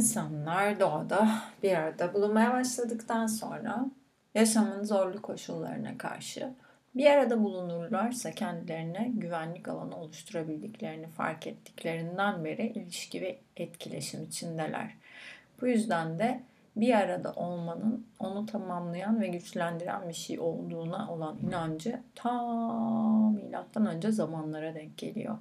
İnsanlar doğada bir arada bulunmaya başladıktan sonra yaşamın zorlu koşullarına karşı bir arada bulunurlarsa kendilerine güvenlik alanı oluşturabildiklerini fark ettiklerinden beri ilişki ve etkileşim içindeler. Bu yüzden de bir arada olmanın onu tamamlayan ve güçlendiren bir şey olduğuna olan inancı tam milattan önce zamanlara denk geliyor.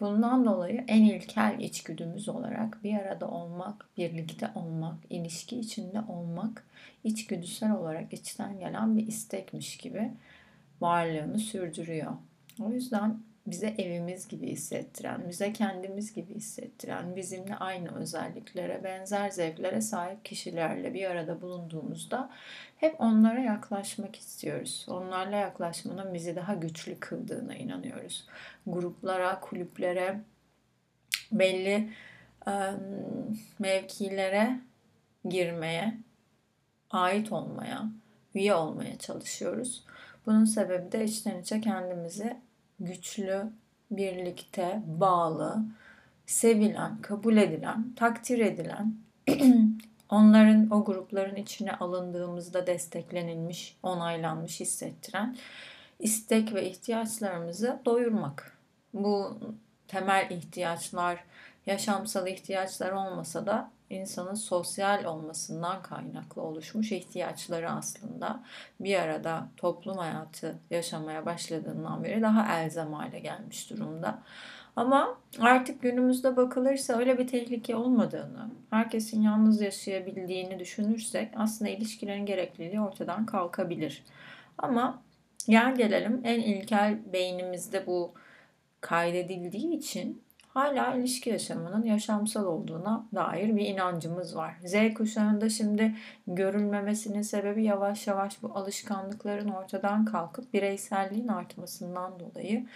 Bundan dolayı en ilkel içgüdümüz olarak bir arada olmak, birlikte olmak, ilişki içinde olmak içgüdüsel olarak içten gelen bir istekmiş gibi varlığını sürdürüyor. O yüzden bize evimiz gibi hissettiren, bize kendimiz gibi hissettiren, bizimle aynı özelliklere, benzer zevklere sahip kişilerle bir arada bulunduğumuzda hep onlara yaklaşmak istiyoruz. Onlarla yaklaşmanın bizi daha güçlü kıldığına inanıyoruz. Gruplara, kulüplere, belli mevkilere girmeye, ait olmaya, üye olmaya çalışıyoruz. Bunun sebebi de içten içe kendimizi güçlü, birlikte, bağlı, sevilen, kabul edilen, takdir edilen, onların o grupların içine alındığımızda desteklenilmiş, onaylanmış hissettiren istek ve ihtiyaçlarımızı doyurmak. Bu temel ihtiyaçlar, yaşamsal ihtiyaçlar olmasa da insanın sosyal olmasından kaynaklı oluşmuş ihtiyaçları aslında bir arada toplum hayatı yaşamaya başladığından beri daha elzem hale gelmiş durumda. Ama artık günümüzde bakılırsa öyle bir tehlike olmadığını, herkesin yalnız yaşayabildiğini düşünürsek aslında ilişkilerin gerekliliği ortadan kalkabilir. Ama gel gelelim en ilkel beynimizde bu kaydedildiği için hala ilişki yaşamının yaşamsal olduğuna dair bir inancımız var. Z kuşağında şimdi görülmemesinin sebebi yavaş yavaş bu alışkanlıkların ortadan kalkıp bireyselliğin artmasından dolayı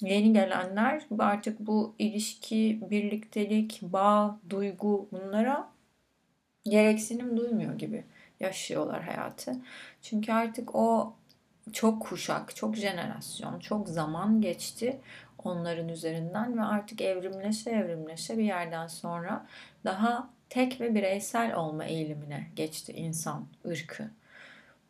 yeni gelenler artık bu ilişki, birliktelik, bağ, duygu bunlara gereksinim duymuyor gibi yaşıyorlar hayatı. Çünkü artık o çok kuşak, çok jenerasyon, çok zaman geçti onların üzerinden ve artık evrimleşe evrimleşe bir yerden sonra daha tek ve bireysel olma eğilimine geçti insan ırkı.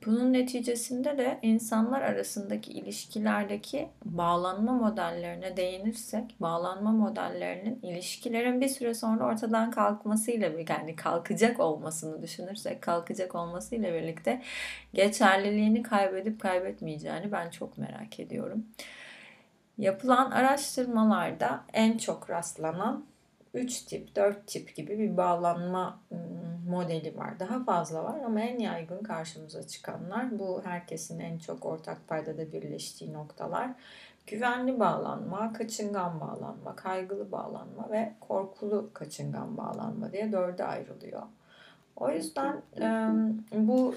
Bunun neticesinde de insanlar arasındaki ilişkilerdeki bağlanma modellerine değinirsek, bağlanma modellerinin ilişkilerin bir süre sonra ortadan kalkmasıyla yani kalkacak olmasını düşünürsek, kalkacak olmasıyla birlikte geçerliliğini kaybedip kaybetmeyeceğini ben çok merak ediyorum. Yapılan araştırmalarda en çok rastlanan 3 tip, 4 tip gibi bir bağlanma modeli var. Daha fazla var ama en yaygın karşımıza çıkanlar bu herkesin en çok ortak paydada birleştiği noktalar. Güvenli bağlanma, kaçıngan bağlanma, kaygılı bağlanma ve korkulu kaçıngan bağlanma diye dörde ayrılıyor. O yüzden bu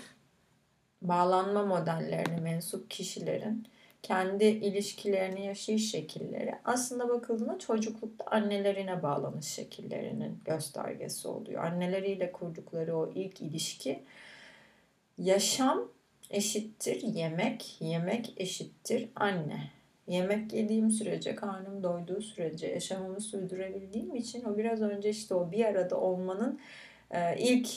bağlanma modellerine mensup kişilerin kendi ilişkilerini yaşayış şekilleri aslında bakıldığında çocuklukta annelerine bağlanış şekillerinin göstergesi oluyor. Anneleriyle kurdukları o ilk ilişki yaşam eşittir yemek, yemek eşittir anne. Yemek yediğim sürece, karnım doyduğu sürece yaşamımı sürdürebildiğim için o biraz önce işte o bir arada olmanın e, ilk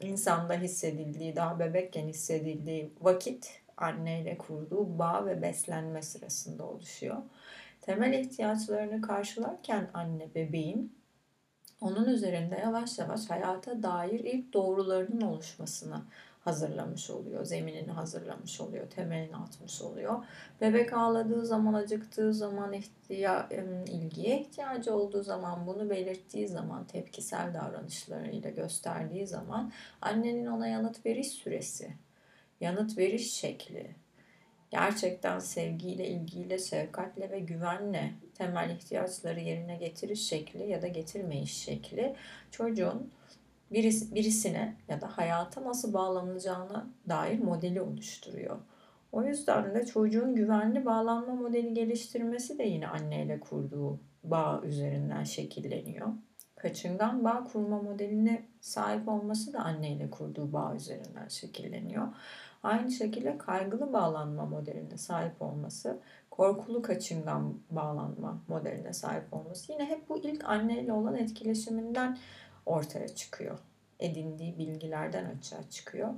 insanda hissedildiği, daha bebekken hissedildiği vakit anneyle kurduğu bağ ve beslenme sırasında oluşuyor. Temel ihtiyaçlarını karşılarken anne bebeğin onun üzerinde yavaş yavaş hayata dair ilk doğrularının oluşmasını hazırlamış oluyor. Zeminini hazırlamış oluyor. Temelini atmış oluyor. Bebek ağladığı zaman, acıktığı zaman, ihtiya, ilgiye ihtiyacı olduğu zaman, bunu belirttiği zaman, tepkisel davranışlarıyla gösterdiği zaman annenin ona yanıt veriş süresi yanıt veriş şekli, gerçekten sevgiyle, ilgiyle, şefkatle ve güvenle temel ihtiyaçları yerine getiriş şekli ya da getirmeyiş şekli çocuğun birisi, birisine ya da hayata nasıl bağlanacağına dair modeli oluşturuyor. O yüzden de çocuğun güvenli bağlanma modeli geliştirmesi de yine anneyle kurduğu bağ üzerinden şekilleniyor. Kaçıngan bağ kurma modeline sahip olması da anneyle kurduğu bağ üzerinden şekilleniyor. Aynı şekilde kaygılı bağlanma modeline sahip olması, korkulu kaçıngan bağlanma modeline sahip olması yine hep bu ilk anneyle olan etkileşiminden ortaya çıkıyor. Edindiği bilgilerden açığa çıkıyor.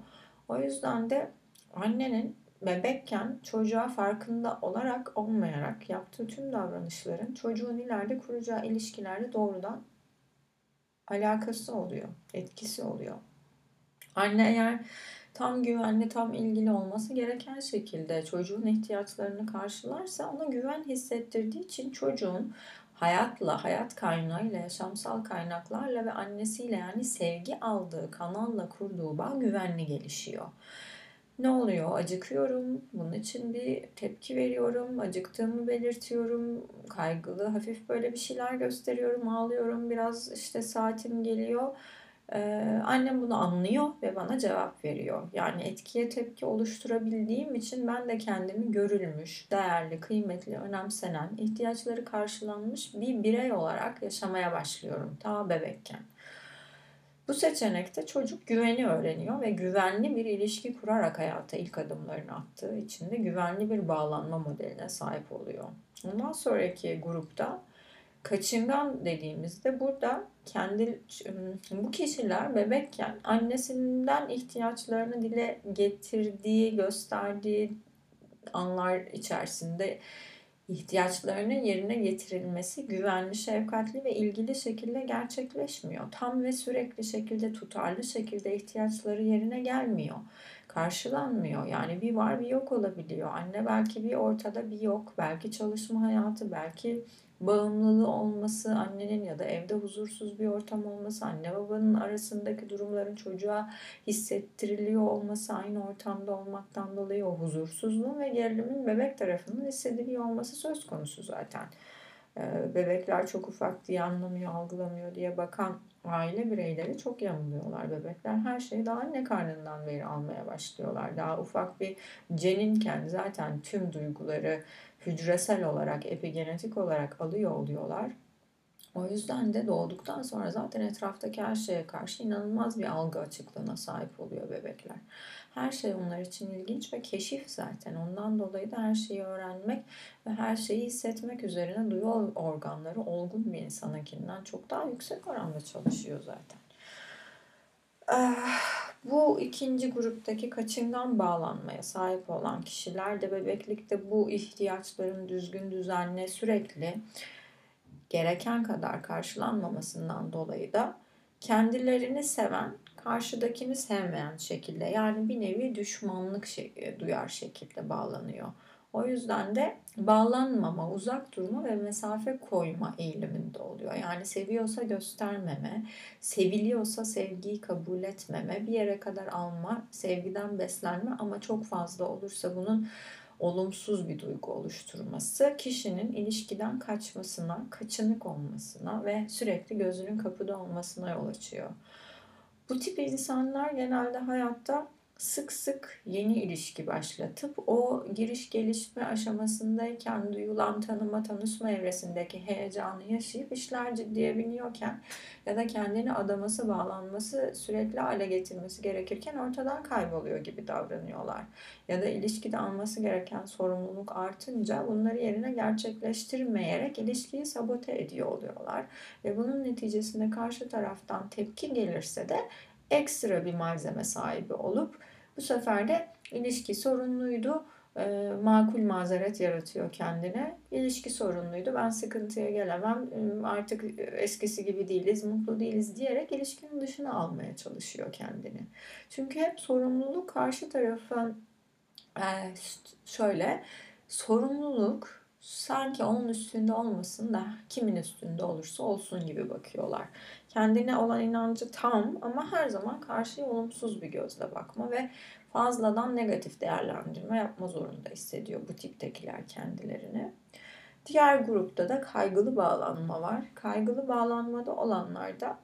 O yüzden de annenin bebekken çocuğa farkında olarak olmayarak yaptığı tüm davranışların çocuğun ileride kuracağı ilişkilerde doğrudan alakası oluyor, etkisi oluyor. Anne eğer tam güvenli, tam ilgili olması gereken şekilde çocuğun ihtiyaçlarını karşılarsa ona güven hissettirdiği için çocuğun hayatla, hayat kaynağıyla, yaşamsal kaynaklarla ve annesiyle yani sevgi aldığı kanalla kurduğu bağ güvenli gelişiyor. Ne oluyor? Acıkıyorum. Bunun için bir tepki veriyorum. Acıktığımı belirtiyorum. Kaygılı, hafif böyle bir şeyler gösteriyorum. Ağlıyorum. Biraz işte saatim geliyor. Ee, annem bunu anlıyor ve bana cevap veriyor. Yani etkiye tepki oluşturabildiğim için ben de kendimi görülmüş, değerli, kıymetli, önemsenen, ihtiyaçları karşılanmış bir birey olarak yaşamaya başlıyorum ta bebekken. Bu seçenekte çocuk güveni öğreniyor ve güvenli bir ilişki kurarak hayata ilk adımlarını attığı için de güvenli bir bağlanma modeline sahip oluyor. Ondan sonraki grupta kaçıngan dediğimizde burada kendi bu kişiler bebekken annesinden ihtiyaçlarını dile getirdiği, gösterdiği anlar içerisinde ihtiyaçlarının yerine getirilmesi güvenli, şefkatli ve ilgili şekilde gerçekleşmiyor. Tam ve sürekli şekilde, tutarlı şekilde ihtiyaçları yerine gelmiyor. Karşılanmıyor. Yani bir var bir yok olabiliyor. Anne belki bir ortada bir yok. Belki çalışma hayatı, belki bağımlılığı olması, annenin ya da evde huzursuz bir ortam olması, anne babanın arasındaki durumların çocuğa hissettiriliyor olması, aynı ortamda olmaktan dolayı o huzursuzluğun ve gerilimin bebek tarafından hissediliyor olması söz konusu zaten. Ee, bebekler çok ufak diye anlamıyor, algılamıyor diye bakan aile bireyleri çok yanılıyorlar. Bebekler her şeyi daha anne karnından beri almaya başlıyorlar. Daha ufak bir ceninken zaten tüm duyguları hücresel olarak, epigenetik olarak alıyor oluyorlar. O yüzden de doğduktan sonra zaten etraftaki her şeye karşı inanılmaz bir algı açıklığına sahip oluyor bebekler. Her şey onlar için ilginç ve keşif zaten. Ondan dolayı da her şeyi öğrenmek ve her şeyi hissetmek üzerine duyu organları olgun bir insanınkinden çok daha yüksek oranda çalışıyor zaten. Ah, bu ikinci gruptaki kaçıngan bağlanmaya sahip olan kişiler de bebeklikte bu ihtiyaçların düzgün düzenli sürekli gereken kadar karşılanmamasından dolayı da kendilerini seven, karşıdakini sevmeyen şekilde yani bir nevi düşmanlık duyar şekilde bağlanıyor. O yüzden de bağlanmama, uzak durma ve mesafe koyma eğiliminde oluyor. Yani seviyorsa göstermeme, seviliyorsa sevgiyi kabul etmeme, bir yere kadar alma, sevgiden beslenme ama çok fazla olursa bunun olumsuz bir duygu oluşturması kişinin ilişkiden kaçmasına, kaçınık olmasına ve sürekli gözünün kapıda olmasına yol açıyor. Bu tip insanlar genelde hayatta sık sık yeni ilişki başlatıp o giriş gelişme aşamasındayken duyulan tanıma tanışma evresindeki heyecanı yaşayıp işler ciddiye biniyorken ya da kendini adaması bağlanması sürekli hale getirmesi gerekirken ortadan kayboluyor gibi davranıyorlar. Ya da ilişkide alması gereken sorumluluk artınca bunları yerine gerçekleştirmeyerek ilişkiyi sabote ediyor oluyorlar. Ve bunun neticesinde karşı taraftan tepki gelirse de ekstra bir malzeme sahibi olup bu sefer de ilişki sorunluydu. E, makul mazeret yaratıyor kendine. İlişki sorunluydu. Ben sıkıntıya gelemem. Artık eskisi gibi değiliz, mutlu değiliz diyerek ilişkinin dışına almaya çalışıyor kendini. Çünkü hep sorumluluk karşı tarafın e, şöyle sorumluluk sanki onun üstünde olmasın da kimin üstünde olursa olsun gibi bakıyorlar. Kendine olan inancı tam ama her zaman karşıya olumsuz bir gözle bakma ve fazladan negatif değerlendirme yapma zorunda hissediyor bu tiptekiler kendilerini. Diğer grupta da kaygılı bağlanma var. Kaygılı bağlanmada olanlar da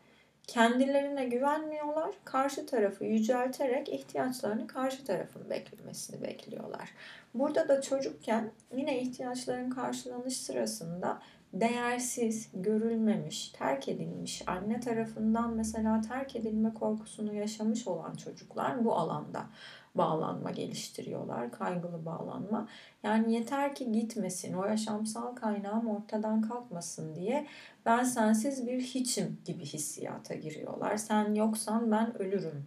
kendilerine güvenmiyorlar. Karşı tarafı yücelterek ihtiyaçlarını karşı tarafın beklemesini bekliyorlar. Burada da çocukken yine ihtiyaçların karşılanış sırasında değersiz, görülmemiş, terk edilmiş, anne tarafından mesela terk edilme korkusunu yaşamış olan çocuklar bu alanda bağlanma geliştiriyorlar. Kaygılı bağlanma. Yani yeter ki gitmesin, o yaşamsal kaynağım ortadan kalkmasın diye ben sensiz bir hiçim gibi hissiyata giriyorlar. Sen yoksan ben ölürüm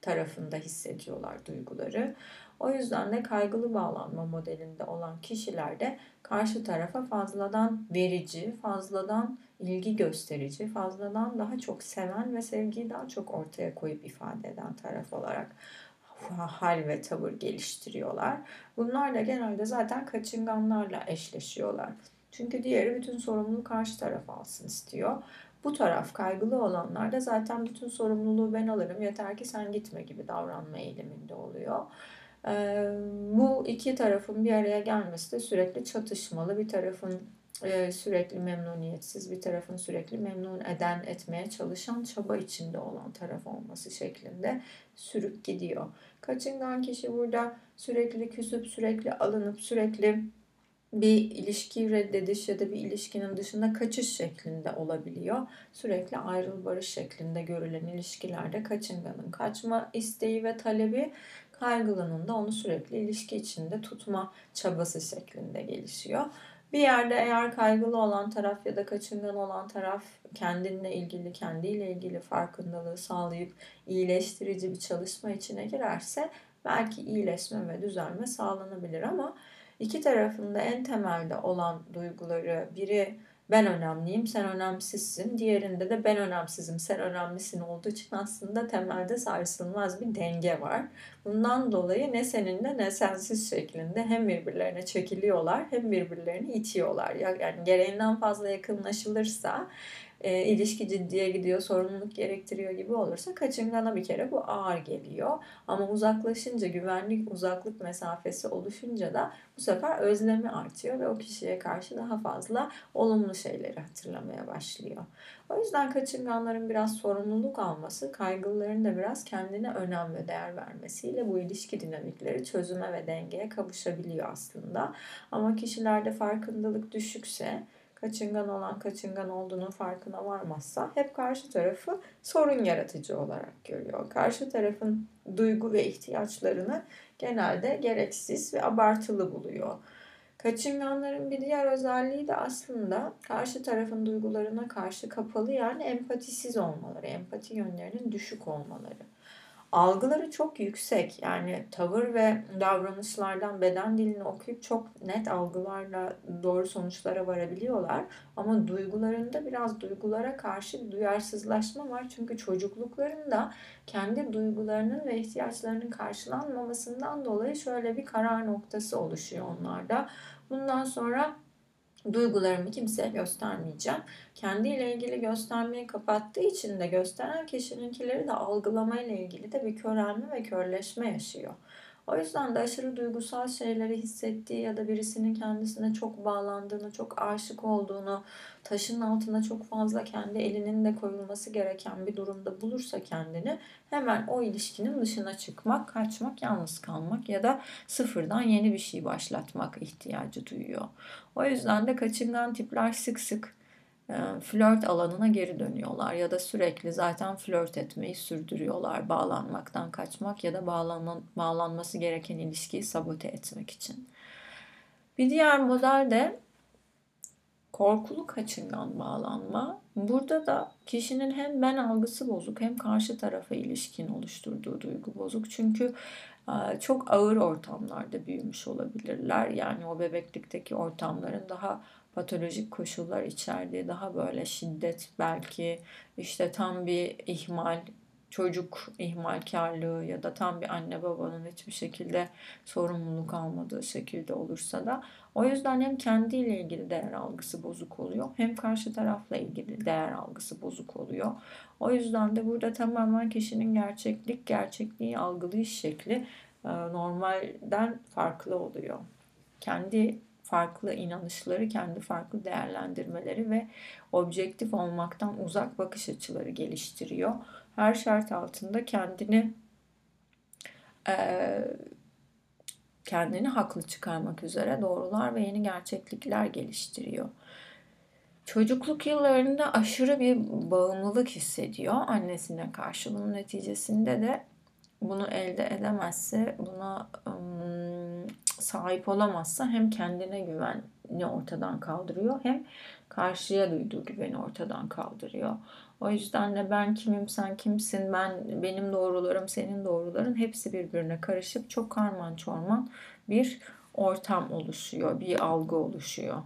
tarafında hissediyorlar duyguları. O yüzden de kaygılı bağlanma modelinde olan kişilerde karşı tarafa fazladan verici, fazladan ilgi gösterici, fazladan daha çok seven ve sevgiyi daha çok ortaya koyup ifade eden taraf olarak hal ve tavır geliştiriyorlar. Bunlar da genelde zaten kaçınganlarla eşleşiyorlar. Çünkü diğeri bütün sorumluluğu karşı taraf alsın istiyor. Bu taraf kaygılı olanlar da zaten bütün sorumluluğu ben alırım yeter ki sen gitme gibi davranma eğiliminde oluyor. Bu iki tarafın bir araya gelmesi de sürekli çatışmalı. Bir tarafın sürekli memnuniyetsiz, bir tarafın sürekli memnun eden, etmeye çalışan, çaba içinde olan taraf olması şeklinde sürüp gidiyor. Kaçıngan kişi burada sürekli küsüp, sürekli alınıp, sürekli bir ilişki reddediş ya da bir ilişkinin dışında kaçış şeklinde olabiliyor. Sürekli ayrıl barış şeklinde görülen ilişkilerde kaçınganın kaçma isteği ve talebi kaygılının da onu sürekli ilişki içinde tutma çabası şeklinde gelişiyor. Bir yerde eğer kaygılı olan taraf ya da kaçıngan olan taraf kendinle ilgili, kendiyle ilgili farkındalığı sağlayıp iyileştirici bir çalışma içine girerse belki iyileşme ve düzelme sağlanabilir ama iki tarafında en temelde olan duyguları biri ben önemliyim, sen önemsizsin. Diğerinde de ben önemsizim, sen önemlisin olduğu için aslında temelde sarsılmaz bir denge var. Bundan dolayı ne seninle ne sensiz şeklinde hem birbirlerine çekiliyorlar hem birbirlerini itiyorlar. Yani gereğinden fazla yakınlaşılırsa e, ilişki ciddiye gidiyor, sorumluluk gerektiriyor gibi olursa kaçıngana bir kere bu ağır geliyor. Ama uzaklaşınca, güvenlik uzaklık mesafesi oluşunca da bu sefer özlemi artıyor ve o kişiye karşı daha fazla olumlu şeyleri hatırlamaya başlıyor. O yüzden kaçınganların biraz sorumluluk alması, kaygılıların da biraz kendine önem ve değer vermesiyle bu ilişki dinamikleri çözüme ve dengeye kavuşabiliyor aslında. Ama kişilerde farkındalık düşükse, kaçıngan olan kaçıngan olduğunun farkına varmazsa hep karşı tarafı sorun yaratıcı olarak görüyor. Karşı tarafın duygu ve ihtiyaçlarını genelde gereksiz ve abartılı buluyor. Kaçınganların bir diğer özelliği de aslında karşı tarafın duygularına karşı kapalı yani empatisiz olmaları, empati yönlerinin düşük olmaları algıları çok yüksek. Yani tavır ve davranışlardan beden dilini okuyup çok net algılarla doğru sonuçlara varabiliyorlar. Ama duygularında biraz duygulara karşı duyarsızlaşma var. Çünkü çocukluklarında kendi duygularının ve ihtiyaçlarının karşılanmamasından dolayı şöyle bir karar noktası oluşuyor onlarda. Bundan sonra duygularımı kimseye göstermeyeceğim. Kendiyle ilgili göstermeyi kapattığı için de gösteren kişininkileri de algılamayla ilgili de bir körelme ve körleşme yaşıyor. O yüzden de aşırı duygusal şeyleri hissettiği ya da birisinin kendisine çok bağlandığını, çok aşık olduğunu, taşın altına çok fazla kendi elinin de koyulması gereken bir durumda bulursa kendini hemen o ilişkinin dışına çıkmak, kaçmak, yalnız kalmak ya da sıfırdan yeni bir şey başlatmak ihtiyacı duyuyor. O yüzden de kaçıngan tipler sık sık flört alanına geri dönüyorlar ya da sürekli zaten flört etmeyi sürdürüyorlar bağlanmaktan kaçmak ya da bağlanan, bağlanması gereken ilişkiyi sabote etmek için. Bir diğer model de korkulu kaçıngan bağlanma. Burada da kişinin hem ben algısı bozuk hem karşı tarafa ilişkin oluşturduğu duygu bozuk. Çünkü e, çok ağır ortamlarda büyümüş olabilirler. Yani o bebeklikteki ortamların daha patolojik koşullar içerdiği daha böyle şiddet belki işte tam bir ihmal çocuk ihmalkarlığı ya da tam bir anne babanın hiçbir şekilde sorumluluk almadığı şekilde olursa da o yüzden hem kendiyle ilgili değer algısı bozuk oluyor hem karşı tarafla ilgili değer algısı bozuk oluyor. O yüzden de burada tamamen kişinin gerçeklik, gerçekliği algılayış şekli normalden farklı oluyor. Kendi farklı inanışları, kendi farklı değerlendirmeleri ve objektif olmaktan uzak bakış açıları geliştiriyor. Her şart altında kendini e, kendini haklı çıkarmak üzere doğrular ve yeni gerçeklikler geliştiriyor. Çocukluk yıllarında aşırı bir bağımlılık hissediyor annesine karşı. Bunun neticesinde de bunu elde edemezse, buna sahip olamazsa hem kendine güveni ortadan kaldırıyor hem karşıya duyduğu güveni ortadan kaldırıyor. O yüzden de ben kimim sen kimsin ben benim doğrularım senin doğruların hepsi birbirine karışıp çok karman çorman bir ortam oluşuyor, bir algı oluşuyor.